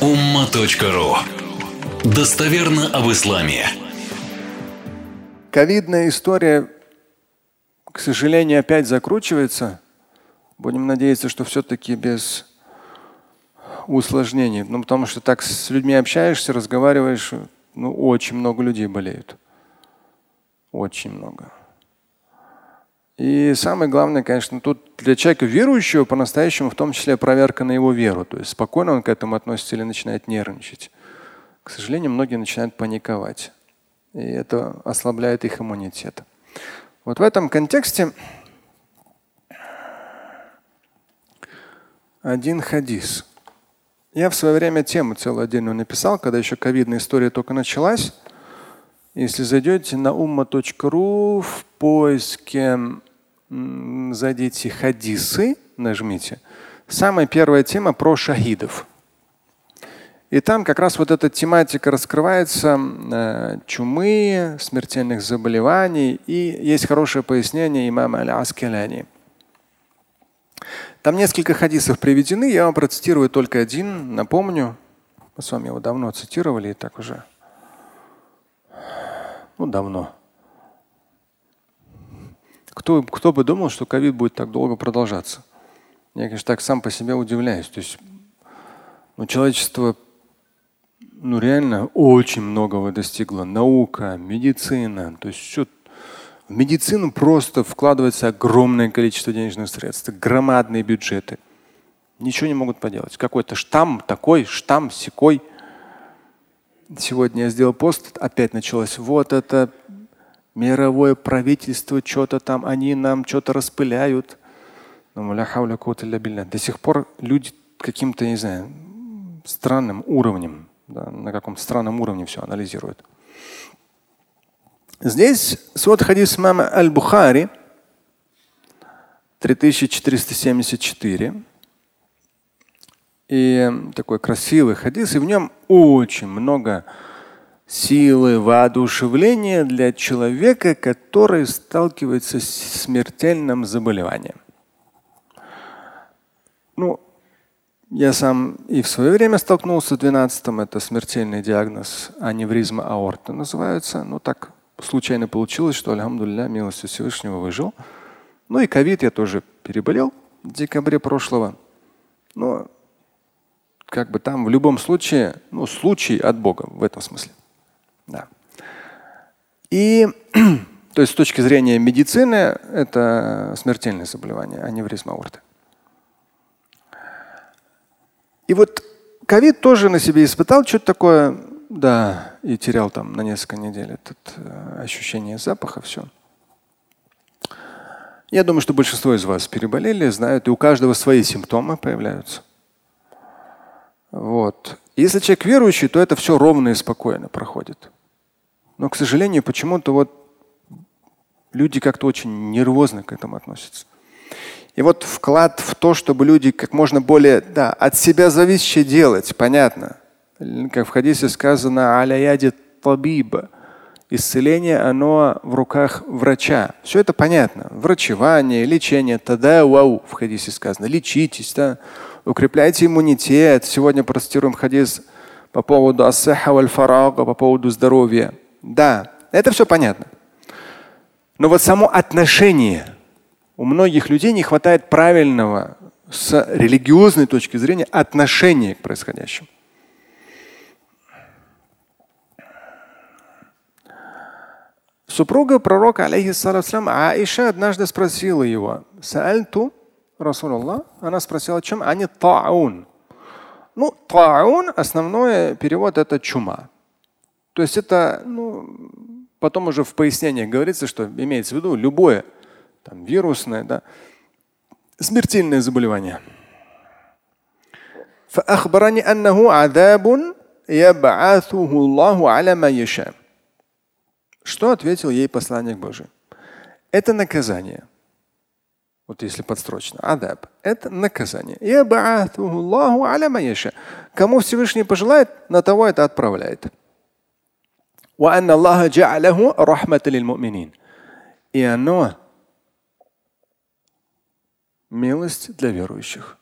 umma.ru Достоверно об исламе. Ковидная история, к сожалению, опять закручивается. Будем надеяться, что все-таки без усложнений. Ну, потому что так с людьми общаешься, разговариваешь, ну, очень много людей болеют. Очень много. И самое главное, конечно, тут для человека верующего по-настоящему в том числе проверка на его веру. То есть спокойно он к этому относится или начинает нервничать. К сожалению, многие начинают паниковать. И это ослабляет их иммунитет. Вот в этом контексте один хадис. Я в свое время тему целую отдельную написал, когда еще ковидная история только началась. Если зайдете на umma.ru в поиске зайдите хадисы, нажмите. Самая первая тема про шахидов. И там как раз вот эта тематика раскрывается э, чумы, смертельных заболеваний. И есть хорошее пояснение имама Аль-Аскаляни. Там несколько хадисов приведены, я вам процитирую только один. Напомню, мы с вами его давно цитировали и так уже. Ну, давно. Кто, кто бы думал, что ковид будет так долго продолжаться? Я, конечно, так сам по себе удивляюсь. То есть ну, человечество ну, реально очень многого достигло. Наука, медицина. То есть все в медицину просто вкладывается огромное количество денежных средств, громадные бюджеты. Ничего не могут поделать. Какой-то штамм такой, штамм секой. Сегодня я сделал пост, опять началось. Вот это мировое правительство, что-то там, они нам что-то распыляют. До сих пор люди каким-то, не знаю, странным уровнем, да, на каком-то странном уровне все анализируют. Здесь свод хадис мама Аль-Бухари 3474. И такой красивый хадис, и в нем очень много силы воодушевления для человека, который сталкивается с смертельным заболеванием. Ну, я сам и в свое время столкнулся с 12-м, это смертельный диагноз аневризма аорты называется. Ну так случайно получилось, что, альхамдулилля, милостью Всевышнего выжил. Ну и ковид я тоже переболел в декабре прошлого. Но как бы там в любом случае, ну, случай от Бога в этом смысле. Да. И то есть с точки зрения медицины это смертельное заболевание, аневризма аорты. И вот ковид тоже на себе испытал что-то такое, да, и терял там на несколько недель это э, ощущение запаха, все. Я думаю, что большинство из вас переболели, знают, и у каждого свои симптомы появляются. Вот. Если человек верующий, то это все ровно и спокойно проходит. Но, к сожалению, почему-то вот люди как-то очень нервозно к этому относятся. И вот вклад в то, чтобы люди как можно более да, от себя зависящее делать, понятно. Как в хадисе сказано, аляяди табиба. Исцеление, оно в руках врача. Все это понятно. Врачевание, лечение, тада вау в хадисе сказано. Лечитесь, да? Укрепляйте иммунитет. Сегодня процитируем хадис по поводу ассаха валь фарага, по поводу здоровья. Да, это все понятно. Но вот само отношение у многих людей не хватает правильного с религиозной точки зрения отношения к происходящему. Супруга пророка, алейхиссалам, Аиша однажды спросила его, Саальту Расулаллах, она спросила, чем они таун. Ну, таун, основной перевод это чума. То есть это, ну, потом уже в пояснениях говорится, что имеется в виду любое там, вирусное, да, смертельное заболевание. Что ответил ей посланник Божий? Это наказание. Вот если подстрочно. Адаб – это наказание. Кому Всевышний пожелает, на того это отправляет. И оно милость для верующих.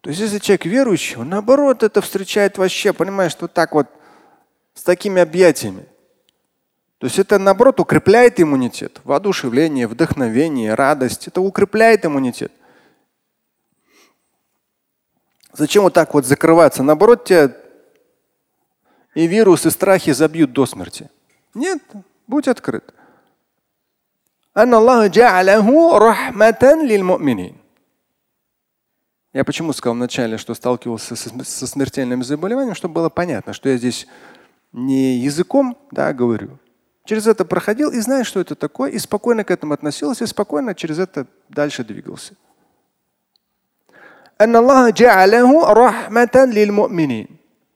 То есть, если человек верующий, он наоборот это встречает вообще, понимаешь, вот так вот, с такими объятиями. То есть это наоборот укрепляет иммунитет. Воодушевление, вдохновение, радость. Это укрепляет иммунитет. Зачем вот так вот закрываться? Наоборот, тебя и вирус, и страхи забьют до смерти. Нет, будь открыт. Я почему сказал вначале, что сталкивался со смертельным заболеванием, чтобы было понятно, что я здесь не языком да, говорю Через это проходил и знаю, что это такое, и спокойно к этому относился, и спокойно через это дальше двигался.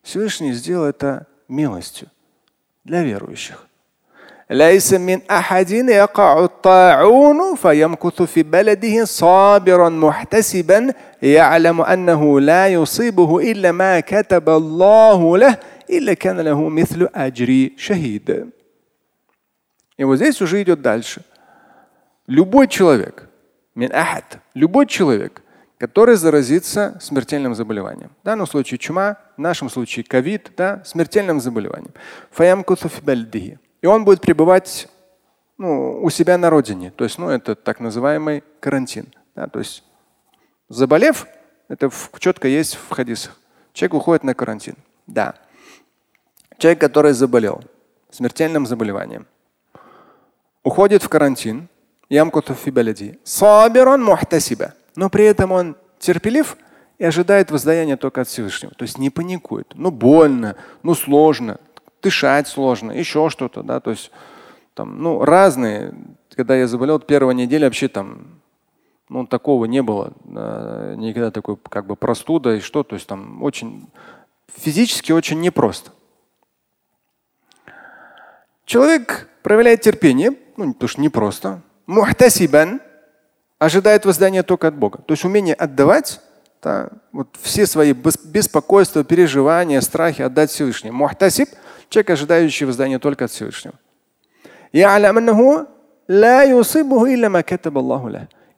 Всевышний сделал это милостью для верующих. ليس من أحد يقع الطاعون فيمكث في بلده صابرا محتسبا يعلم أنه لا يصيبه إلا ما كتب الله له إلا كان له مثل أجر شهيد. и вот здесь уже идет дальше. Любой человек, любой человек, который заразится смертельным заболеванием. В данном случае чума, в нашем случае ковид, да, смертельным заболеванием. И он будет пребывать ну, у себя на родине. То есть, ну, это так называемый карантин. Да, то есть, заболев, это в, четко есть в хадисах. Человек уходит на карантин. Да. Человек, который заболел смертельным заболеванием, уходит в карантин, но при этом он терпелив и ожидает воздаяния только от Всевышнего. То есть не паникует. Ну больно, ну сложно, дышать сложно, еще что-то, да, то есть там, ну, разные. Когда я заболел, первая неделя вообще там, ну, такого не было, никогда такой как бы простуда и что, то есть там очень физически очень непросто. Человек проявляет терпение, ну, потому что непросто. Мухтасибан ожидает воздания только от Бога. То есть умение отдавать да, вот все свои беспокойства, переживания, страхи отдать Всевышнему. Мухтасиб – человек, ожидающий воздания только от Всевышнего.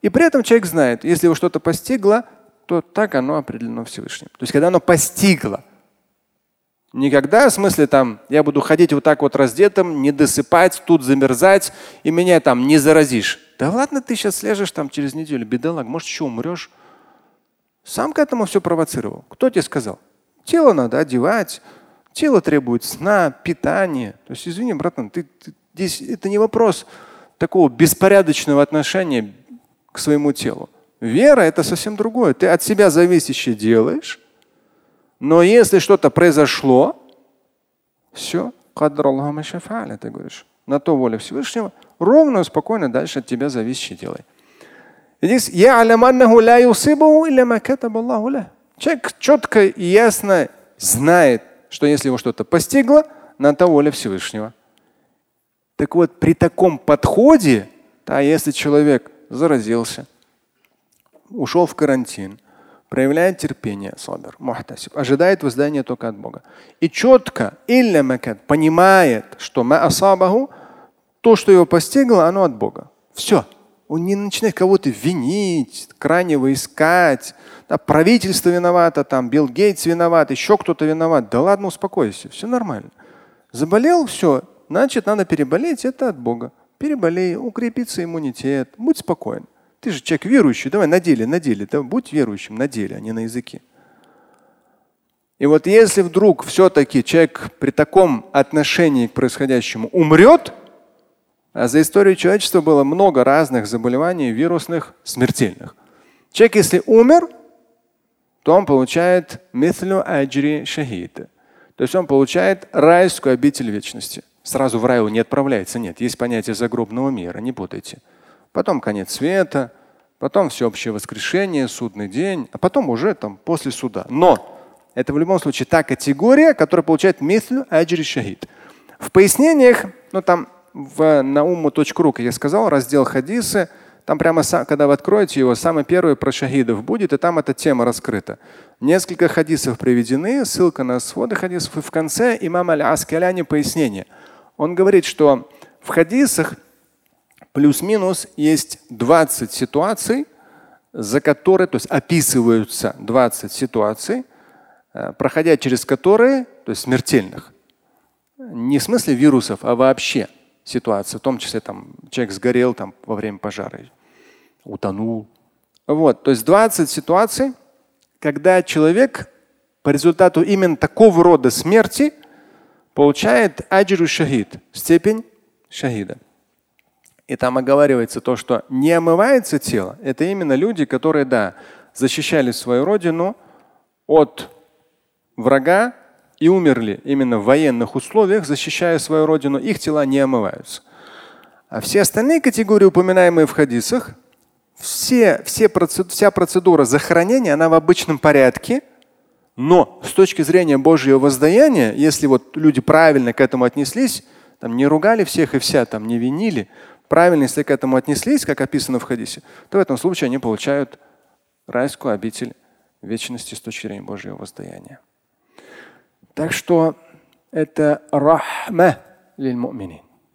И при этом человек знает, если его что-то постигло, то так оно определено Всевышним. То есть когда оно постигло – Никогда, в смысле, там, я буду ходить вот так вот раздетым, не досыпать, тут замерзать, и меня там не заразишь. Да ладно, ты сейчас слежешь там через неделю, бедолаг, может, еще умрешь. Сам к этому все провоцировал. Кто тебе сказал? Тело надо одевать, тело требует сна, питания. То есть, извини, братан, ты, ты, здесь это не вопрос такого беспорядочного отношения к своему телу. Вера – это совсем другое. Ты от себя зависящее делаешь, но если что-то произошло, все, кадр Аллаха ты говоришь. На то воля Всевышнего, ровно и спокойно дальше от тебя зависящее делай. Здесь Человек четко и ясно знает, что если его что-то постигло, на то воля Всевышнего. Так вот, при таком подходе, да, если человек заразился, ушел в карантин, проявляет терпение, сабир, мухтасиб, ожидает воздания только от Бога. И четко, понимает, что асабаху, то, что его постигло, оно от Бога. Все. Он не начинает кого-то винить, крайнего искать. Да, правительство виновато, там, Билл Гейтс виноват, еще кто-то виноват. Да ладно, успокойся, все нормально. Заболел, все, значит, надо переболеть, это от Бога. Переболей, укрепится иммунитет, будь спокоен. Ты же человек верующий, давай на деле, на деле. Да, будь верующим на деле, а не на языке. И вот если вдруг все-таки человек при таком отношении к происходящему умрет, а за историю человечества было много разных заболеваний вирусных, смертельных. Человек, если умер, то он получает мithlu аджри шахида. То есть он получает райскую обитель вечности. Сразу в рай он не отправляется. Нет, есть понятие загробного мира, не путайте потом конец света, потом всеобщее воскрешение, судный день, а потом уже там после суда. Но это в любом случае та категория, которая получает мислю аджри шахид. В пояснениях, ну там в науму.ру, как я сказал, раздел хадисы, там прямо, когда вы откроете его, самый первый про шахидов будет, и там эта тема раскрыта. Несколько хадисов приведены, ссылка на своды хадисов, и в конце имам Аль-Аскаляни пояснение. Он говорит, что в хадисах плюс-минус есть 20 ситуаций, за которые, то есть описываются 20 ситуаций, э, проходя через которые, то есть смертельных, не в смысле вирусов, а вообще ситуации, в том числе там человек сгорел там во время пожара, утонул. Вот, то есть 20 ситуаций, когда человек по результату именно такого рода смерти получает аджиру шахид, степень шахида. И там оговаривается то, что не омывается тело. Это именно люди, которые, да, защищали свою родину от врага и умерли именно в военных условиях, защищая свою родину. Их тела не омываются. А все остальные категории, упоминаемые в хадисах, все, все процед, вся процедура захоронения, она в обычном порядке – но с точки зрения Божьего воздаяния, если вот люди правильно к этому отнеслись, там не ругали всех и вся, там не винили, правильно, если к этому отнеслись, как описано в хадисе, то в этом случае они получают райскую обитель вечности с точки зрения Божьего воздаяния. Так что это рахма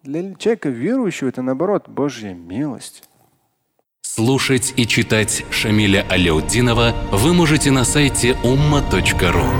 Для человека верующего это наоборот Божья милость. Слушать и читать Шамиля Аляутдинова вы можете на сайте umma.ru.